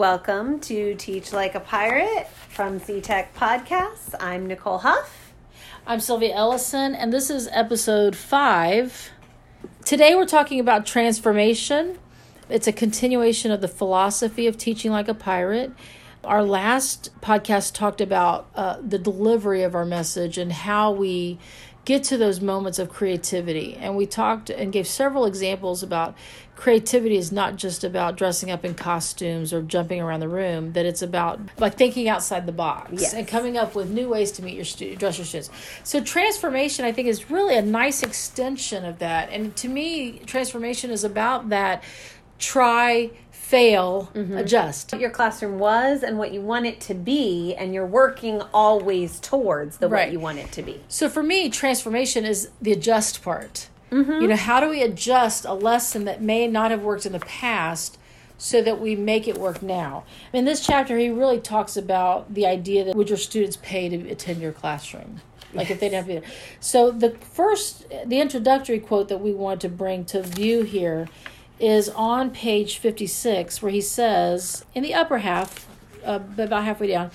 Welcome to Teach Like a Pirate from C-Tech Podcasts. I'm Nicole Huff. I'm Sylvia Ellison, and this is episode five. Today we're talking about transformation. It's a continuation of the philosophy of teaching like a pirate. Our last podcast talked about uh, the delivery of our message and how we get to those moments of creativity. And we talked and gave several examples about creativity is not just about dressing up in costumes or jumping around the room, that it's about like thinking outside the box Yes. and coming up with new ways to meet your stu- dress your students. So transformation, I think, is really a nice extension of that. And to me, transformation is about that try, fail, mm-hmm. adjust. What your classroom was and what you want it to be, and you're working always towards the Right. what you want it to be. So for me, transformation is the adjust part. You know, how do we adjust a lesson that may not have worked in the past so that we make it work now? In this chapter, he really talks about the idea that would your students pay to attend your classroom? Like if they didn't have to. So the first, the introductory quote that we want to bring to view here is on page 56, where he says, in the upper half, uh, about halfway down,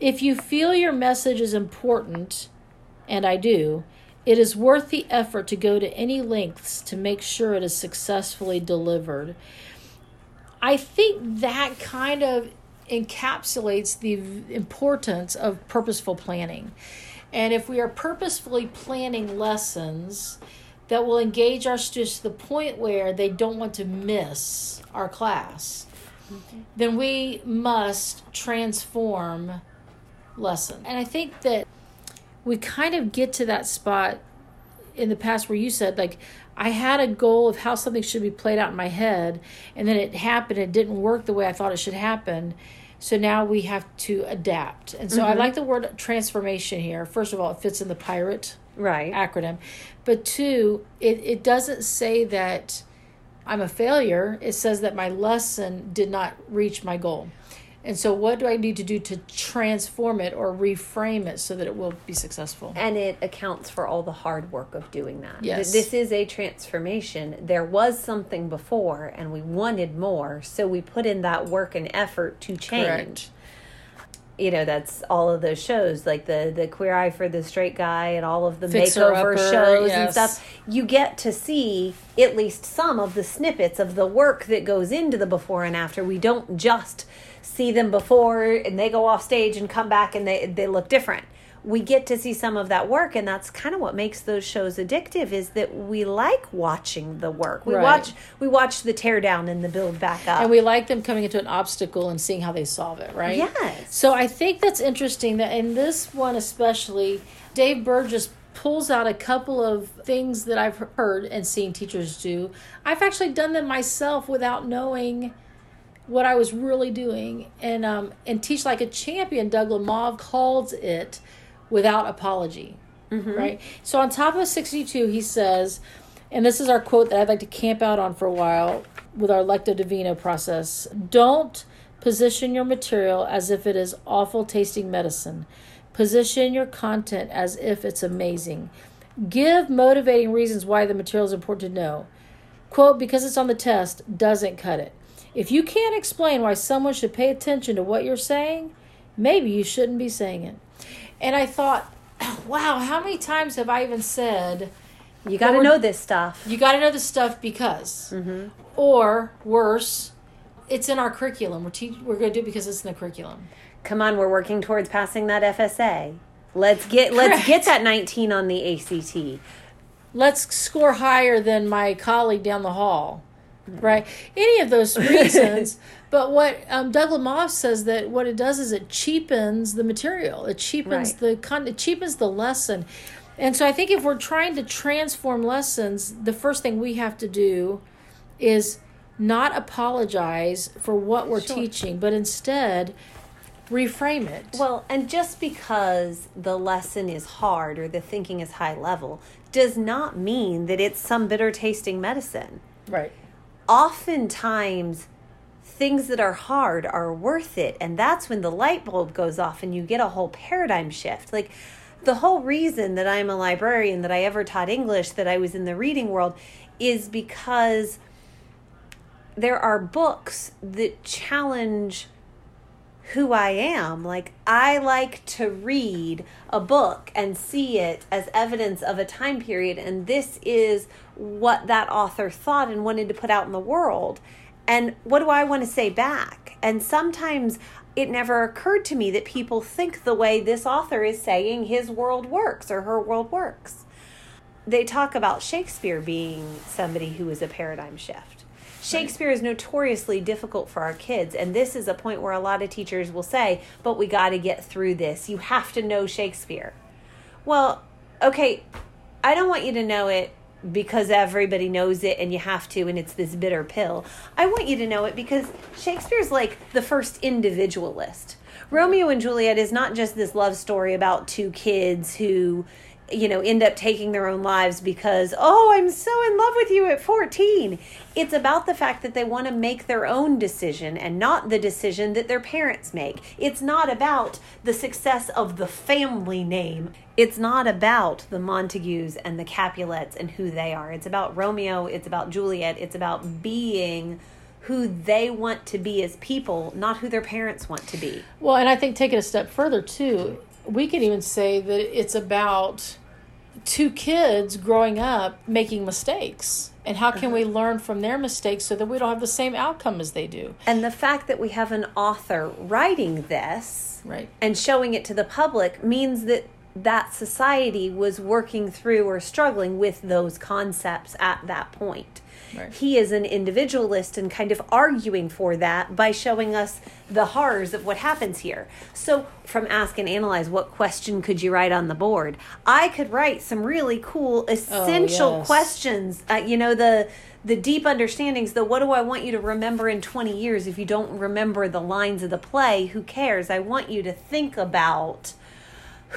if you feel your message is important, and I do, it is worth the effort to go to any lengths to make sure it is successfully delivered. I think that kind of encapsulates the importance of purposeful planning. And if we are purposefully planning lessons that will engage our students to the point where they don't want to miss our class, mm-hmm. then we must transform lesson. And I think that we kind of get to that spot in the past where you said like I had a goal of how something should be played out in my head and then it happened it didn't work the way I thought it should happen. So now we have to adapt. And so I mm-hmm. like the word transformation here. First of all, it fits in the pirate Right. acronym. But two, it, it doesn't say that I'm a failure. It says that my lesson did not reach my goal. And so, what do I need to do to transform it or reframe it so that it will be successful? and it accounts for all the hard work of doing that. Yes. This is a transformation. There was something before and we wanted more, so we put in that work and effort to change. Correct. You know, that's all of those shows, like the the Queer Eye for the Straight Guy and all of the Fixer makeover Upper, shows and stuff. You get to see at least some of the snippets of the work that goes into the before and after. We don't just see them before and they go off stage and come back and they they look different. We get to see some of that work and that's kind of what makes those shows addictive is that we like watching the work. We Right. watch we watch the tear down and the build back up. And we like them coming into an obstacle and seeing how they solve it, right? Yes. So I think that's interesting that in this one especially, Dave Burgess pulls out a couple of things that I've heard and seen teachers do. I've actually done them myself without knowing what I was really doing. And um, and Teach Like a Champion, Doug Lemov calls it without apology. Mm-hmm. Right? So on top of 62, he says, and this is our quote that I'd like to camp out on for a while with our Lectio Divina process don't position your material as if it is awful tasting medicine. Position your content as if it's amazing. Give motivating reasons why the material is important to know. Quote, because it's on the test doesn't cut it. If you can't explain why someone should pay attention to what you're saying, maybe you shouldn't be saying it. And I thought, wow, how many times have I even said, you got to know this stuff. you got to know this stuff because, mm-hmm. or worse, it's in our curriculum. We're te- we're going to do it because it's in the curriculum. come on we're working towards passing that fsa let's get let's get that 19 on the act Let's score higher than my colleague down the hall, right? Any of those reasons. but what um, Doug Lemov says that what it does is it cheapens the material. It cheapens Right. the con- it cheapens the lesson. And so I think if we're trying to transform lessons, the first thing we have to do is not apologize for what we're Sure. teaching, but instead reframe it. well and just because the lesson is hard or the thinking is high level does not mean that it's some bitter tasting medicine right. Oftentimes things that are hard are worth it and that's when the light bulb goes off and you get a whole paradigm shift. Like the whole reason that I'm a librarian that I ever taught English that I was in the reading world is because there are books that challenge who I am. Like, I like to read a book and see it as evidence of a time period, and this is what that author thought and wanted to put out in the world. And what do I want to say back? And sometimes it never occurred to me that people think the way this author is saying his world works or her world works. They talk about Shakespeare being somebody who is a paradigm shift. Shakespeare is notoriously difficult for our kids, and this is a point where a lot of teachers will say, But we got to get through this. You have to know Shakespeare. Well, okay, I don't want you to know it because everybody knows it and you have to, and it's this bitter pill. I want you to know it because Shakespeare's like the first individualist. Romeo and Juliet is not just this love story about two kids who you know, end up taking their own lives because, oh, I'm so in love with you at 14. It's about the fact that they want to make their own decision and not the decision that their parents make. It's not about the success of the family name. It's not about the Montagues and the Capulets and who they are. It's about Romeo, it's about Juliet, it's about being who they want to be as people, not who their parents want to be. Well, and I think take it a step further too we can even say that it's about two kids growing up making mistakes. And how can uh-huh. we learn from their mistakes so that we don't have the same outcome as they do? And the fact that we have an author writing this right. and showing it to the public means that that society was working through or struggling with those concepts at that point Right. He is an individualist and kind of arguing for that by showing us the horrors of what happens here. So, from Ask and Analyze, what question could you write on the board? I could write some really cool, essential oh, yes. questions. Uh, you know, the the deep understandings the what do i want you to remember in 20 years if you don't remember the lines of the play who cares i want you to think about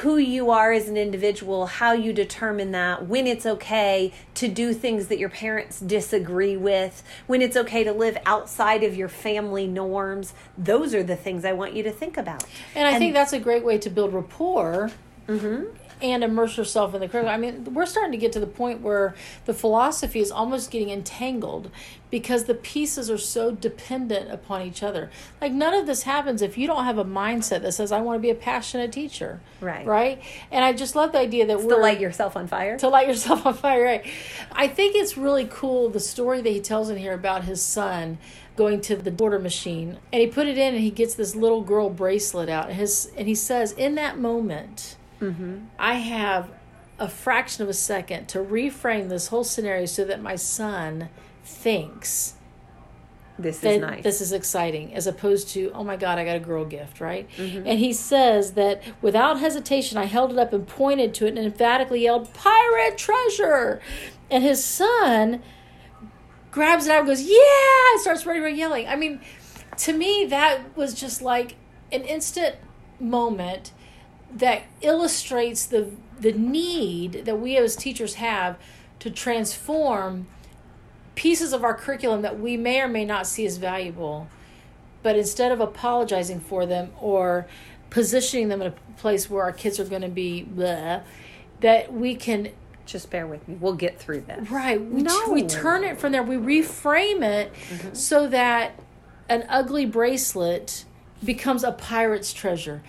who you are as an individual, how you determine that, when it's okay to do things that your parents disagree with, when it's okay to live outside of your family norms. Those are the things I want you to think about. And I and, think that's a great way to build rapport. Mm-hmm and immerse yourself in the curriculum. I mean, we're starting to get to the point where the philosophy is almost getting entangled because the pieces are so dependent upon each other. Like none of this happens if you don't have a mindset that says I want to be a passionate teacher. Right. Right? And I just love the idea that we're to light yourself on fire. To light yourself on fire, right. I think it's really cool the story that he tells in here about his son going to the border machine and he put it in and he gets this little girl bracelet out and his and he says in that moment Mm-hmm. I have a fraction of a second to reframe this whole scenario so that my son thinks this is nice. This is exciting, as opposed to, oh my God, I got a girl gift, right? Mm-hmm. And he says that without hesitation, I held it up and pointed to it and emphatically yelled, Pirate treasure! And his son grabs it out and goes, Yeah! And starts running around yelling. I mean, to me, that was just like an instant moment that illustrates the the need that we as teachers have to transform pieces of our curriculum that we may or may not see as valuable but instead of apologizing for them or positioning them in a place where our kids are going to be blah, that we can just bear with me. We'll get through this. Right. We, no. T- we turn it from there. We reframe it mm-hmm. so that an ugly bracelet becomes a pirate's treasure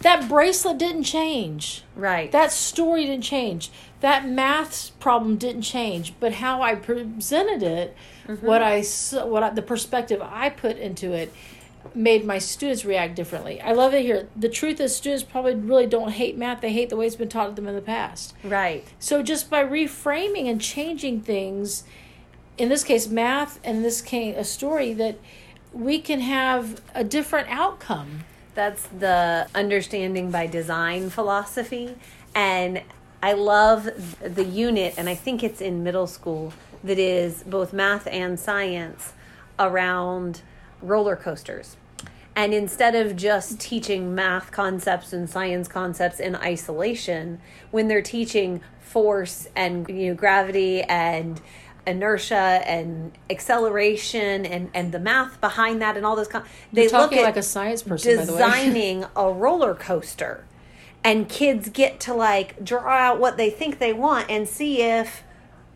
that bracelet didn't change. Right. That story didn't change. That math problem didn't change. But how I presented it, mm-hmm. what I what I, the perspective I put into it, made my students react differently. I love it here. The truth is, students probably really don't hate math. They hate the way it's been taught to them in the past. Right. So just by reframing and changing things, in this case, math, and in this case, a story that we can have a different outcome that's the understanding by design philosophy. And I love the unit, and I think it's in middle school, that is both math and science around roller coasters. And instead of just teaching math concepts and science concepts in isolation, when they're teaching force and you know gravity and inertia and acceleration and and the math behind that and all those con- they look at like a science person designing a roller coaster. And kids get to like draw out what they think they want and see if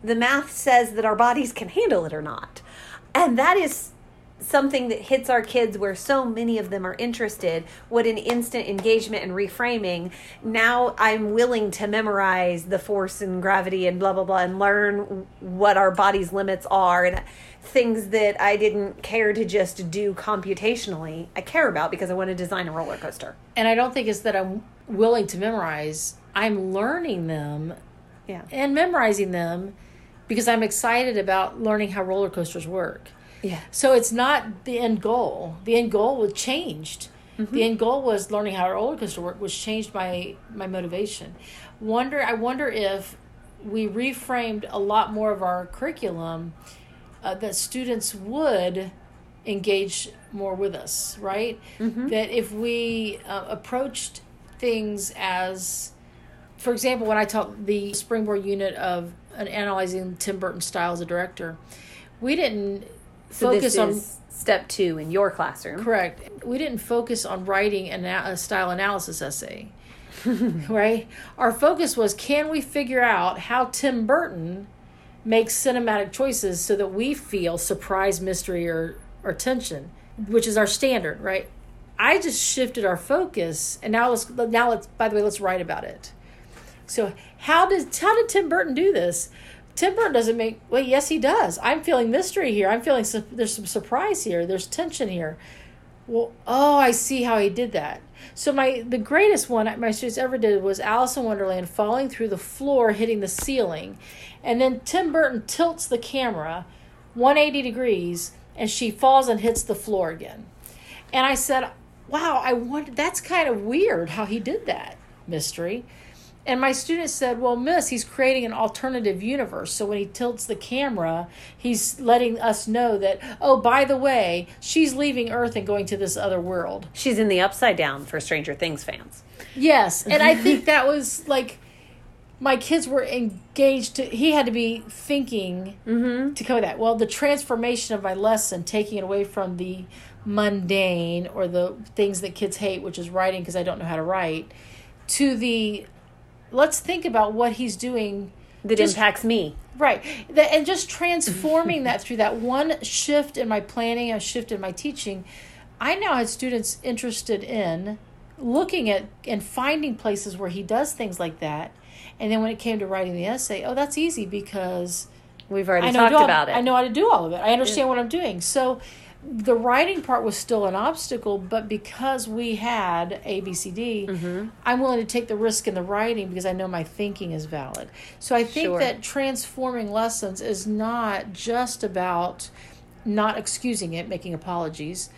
the math says that our bodies can handle it or not. And that is something that hits our kids where so many of them are interested what an instant engagement and reframing now i'm willing to memorize the force and gravity and blah blah blah and learn what our body's limits are and things that i didn't care to just do computationally i care about because i want to design a roller coaster And I don't think it's that I'm willing to memorize. I'm learning them yeah and memorizing them because I'm excited about learning how roller coasters work. Yeah So it's not the end goal. The end goal was changed. The end goal was learning how a roller coaster worked, which changed my my motivation. Wonder I wonder if we reframed a lot more of our curriculum uh, that students would engage more with us, right? That if we uh, approached things as for example, when I taught the springboard unit of an analyzing Tim Burton style as a director, we didn't so focus on step two in your classroom correct. We didn't focus on writing an, a uh, style analysis essay, right? Our focus was can we figure out how Tim Burton makes cinematic choices so that we feel surprise, mystery, or or tension, which is our standard, right? I just shifted our focus, and now let's now let's by the way let's write about it. So how did how did Tim Burton do this? Tim Burton doesn't make. Well, yes, he does. I'm feeling mystery here. I'm feeling su- there's some surprise here. There's tension here. Well, oh, I see how he did that. So my the greatest one my students ever did was Alice in Wonderland falling through the floor, hitting the ceiling, and then Tim Burton tilts the camera 180 degrees, and she falls and hits the floor again. And I said, "Wow, I wonder. That's kind of weird how he did that mystery." And my student said, Well, Miss, he's creating an alternative universe. So when he tilts the camera, he's letting us know that, oh, by the way, she's leaving Earth and going to this other world. she's in the upside down for stranger things fans Yes. And I think that was like, my kids were engaged to, he had to be thinking mm-hmm. to come with that. Well, the transformation of my lesson, taking it away from the mundane or the things that kids hate, which is writing because I don't know how to write, to the let's think about what he's doing that Just- impacts me Right. That, and just transforming that through that one shift in my planning, a shift in my teaching, I now had students interested in looking at and finding places where he does things like that. And then when it came to writing the essay, oh, that's easy because we've already talked all- about it I know how to do all of it. I understand what I'm doing. So the writing part was still an obstacle, but because we had A, B, C, D, Mm-hmm. I'm willing to take the risk in the writing because I know my thinking is valid. So I think Sure. that transforming lessons is not just about not excusing it, making apologies,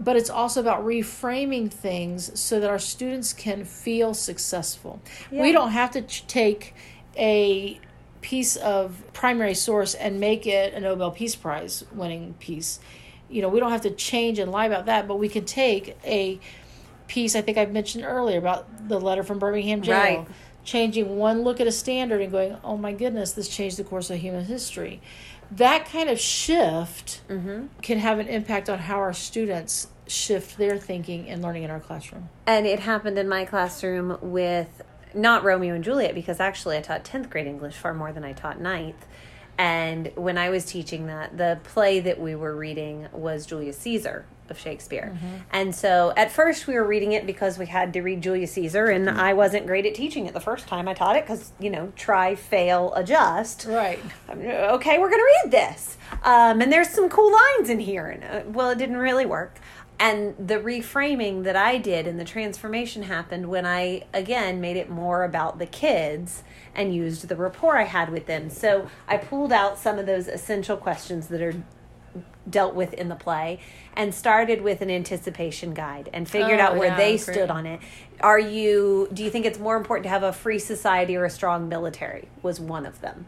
but it's also about reframing things so that our students can feel successful. We don't have to ch- take a piece of primary source and make it a Nobel Peace Prize winning piece. You know, we don't have to change and lie about that, but we can take a piece I think I've mentioned earlier about the letter from Birmingham jail. Right. Changing one look at a standard and going, oh my goodness, this changed the course of human history. That kind of shift mm-hmm. can have an impact on how our students shift their thinking and learning in our classroom. And it happened in my classroom with not Romeo and Juliet because actually I taught 10th grade English far more than I taught ninth. And when I was teaching that, the play that we were reading was Julius Caesar of Shakespeare. And so at first we were reading it because we had to read Julius Caesar, and I wasn't great at teaching it the first time I taught it because, you know, try, fail, adjust. Right. I'm, okay, we're going to read this. Um, and there's some cool lines in here. And uh, well, it didn't really work. And the reframing that I did and the transformation happened when I, again, made it more about the kids and used the rapport I had with them. So I pulled out some of those essential questions that are dealt with in the play and started with an anticipation guide and figured Oh, out where yeah, they great. stood on it. Are you do you think it's more important to have a free society or a strong military was one of them.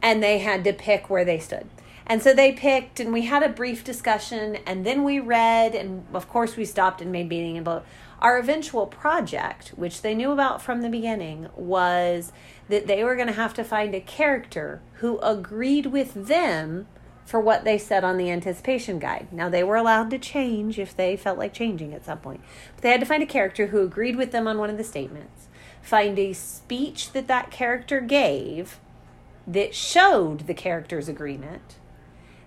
And they had to pick where they stood. And so they picked and we had a brief discussion and then we read and of course we stopped and made meeting and blah. Our eventual project, which they knew about from the beginning, was that they were going to have to find a character who agreed with them for what they said on the anticipation guide. Now, they were allowed to change if they felt like changing at some point. But they had to find a character who agreed with them on one of the statements, find a speech that that character gave that showed the character's agreement,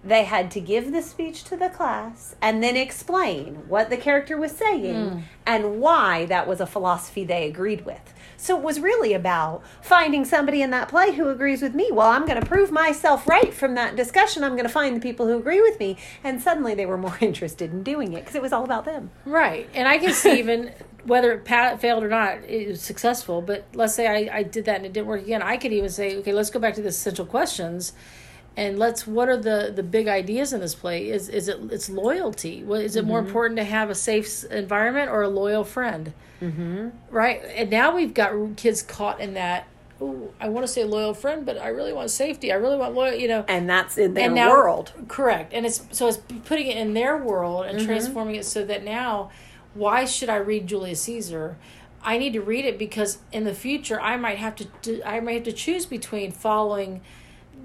they had to give the speech to the class and then explain what the character was saying hmm. and why that was a philosophy they agreed with. So it was really about finding somebody in that play who agrees with me. Well, I'm going to prove myself right from that discussion. I'm going to find the people who agree with me. And suddenly they were more interested in doing it because it was all about them. Right. And I can see even whether it failed or not, it was successful. But let's say I, I did that and it didn't work again. I could even say, okay, let's go back to the essential questions. And let's. What are the the big ideas in this play? Is is it it's loyalty? What is it more important to have a safe environment or a loyal friend? Mm-hmm. Right. And now we've got kids caught in that. Ooh, I want to say loyal friend, but I really want safety. I really want loyal. You know. And that's in their now, world. Correct. And it's so it's putting it in their world and transforming it so that now why should I read Julius Caesar? I need to read it because in the future I might have to do, I might have to choose between following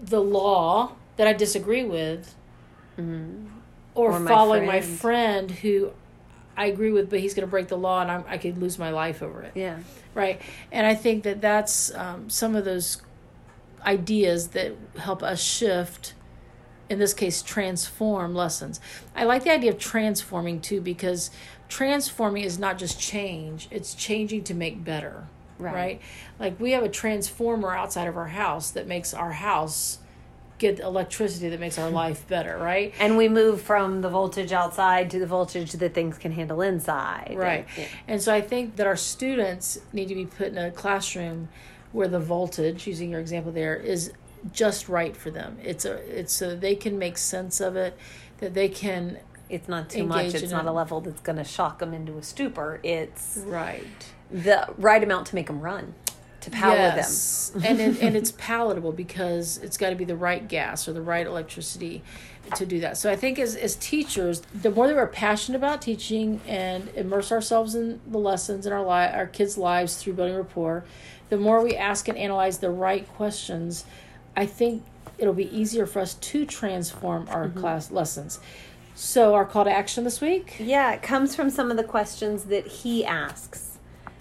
the law that I disagree with or, Mm-hmm. Or my following my friend. friend who I agree with but he's going to break the law and I'm, I could lose my life over it Yeah. right and i think that that's um, some of those ideas that help us shift in this case transform lessons i like the idea of transforming too because transforming is not just change it's changing to make better Right. right, like we have a transformer outside of our house that makes our house get electricity that makes our life better right And we move from the voltage outside to the voltage that things can handle inside. Right. And- yeah. And so I think that our students need to be put in a classroom where the voltage, using your example there, is just right for them. It's a it's so they can make sense of it, that they can It's not too much. It's not a level that's going to shock them into a stupor. It's right. the right amount to make them run, to power yes. and it, and it's palatable because it's got to be the right gas or the right electricity to do that. So I think as as teachers, the more that we're passionate about teaching and immerse ourselves in the lessons in our li- our kids' lives through building rapport, the more we ask and analyze the right questions, I think it'll be easier for us to transform our mm-hmm. class lessons. So our call to action this week. Yeah, it comes from some of the questions that he asks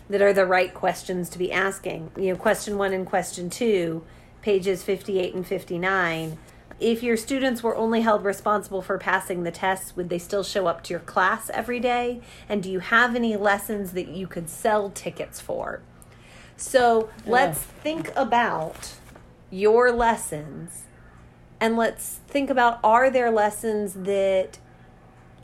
that are the right questions to be asking. You know, question one and question two, pages 58 and 59. If your students were only held responsible for passing the tests, would they still show up to your class every day? And do you have any lessons that you could sell tickets for? So let's think about your lessons and let's think about are there lessons that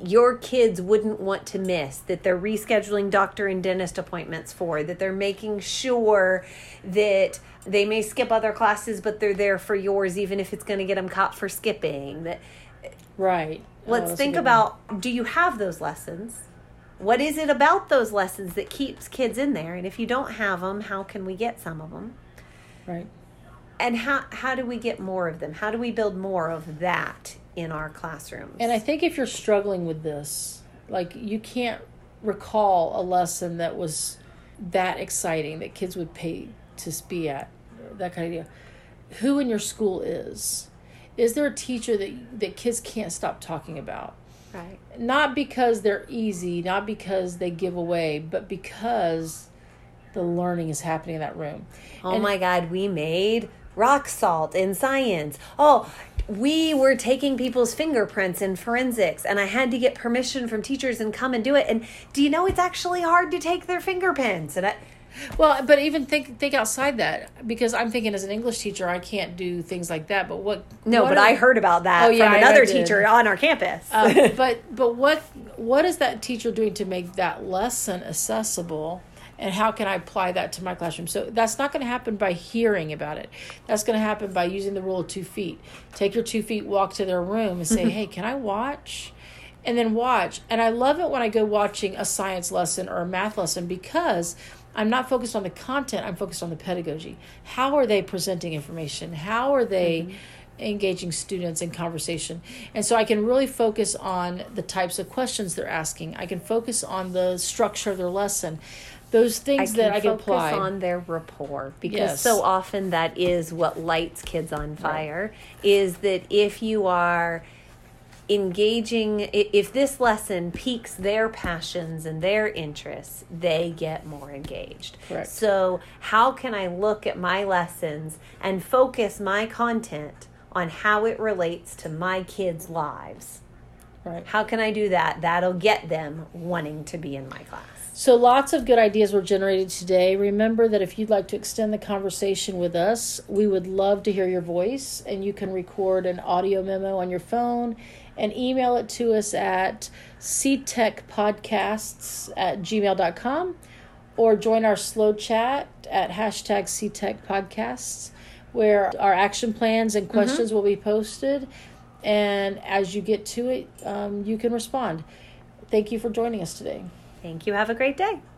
your kids wouldn't want to miss that they're rescheduling doctor and dentist appointments for that they're making sure that they may skip other classes but they're there for yours even if it's going to get them caught for skipping that Right. Oh, let's a think one. about do you have those lessons what is it about those lessons that keeps kids in there and if you don't have them how can we get some of them right. and how how do we get more of them how do we build more of that in our classrooms And I think if you're struggling with this, like you can't recall a lesson that was that exciting that kids would pay to be at, that kind of idea. Who in your school is? Is there a teacher that that kids can't stop talking about? right Not because they're easy, not because they give away, but because the learning is happening in that room. Oh And- my God, we made rock salt in science. Oh, we were taking people's fingerprints in forensics, and I had to get permission from teachers and come and do it. And do you know it's actually hard to take their fingerprints? And I, Well, but even think think outside that because I'm thinking as an English teacher I can't do things like that. But what? no, what but are- I heard about that Oh, yeah, from another teacher on our campus. Uh, but but what what is that teacher doing to make that lesson accessible? And how can I apply that to my classroom? So that's not going to happen by hearing about it. That's going to happen by using the rule of two feet. Take your two feet, walk to their room, and say, mm-hmm. "Hey, can I watch?" And then watch. And I love it when I go watching a science lesson or a math lesson because I'm not focused on the content. I'm focused on the pedagogy. How are they presenting information? How are they? Mm-hmm. engaging students in conversation. And so I can really focus on the types of questions they're asking. I can focus on the structure of their lesson. Those things that I can focus apply. on their rapport because Yes. so often that is what lights kids on fire is that if you are engaging if this lesson piques their passions and their interests they get more engaged Correct. so how can i look at my lessons and focus my content on how it relates to my kids' lives. Right. How can I do that? That'll get them wanting to be in my class. So lots of good ideas were generated today. Remember that if you'd like to extend the conversation with us, we would love to hear your voice and you can record an audio memo on your phone and email it to us at ctechpodcasts at gmail.com or join our slow chat at hashtag ctechpodcasts where our action plans and mm-hmm. questions will be posted and as you get to it um, you can respond thank you for joining us today Thank you. Have a great day.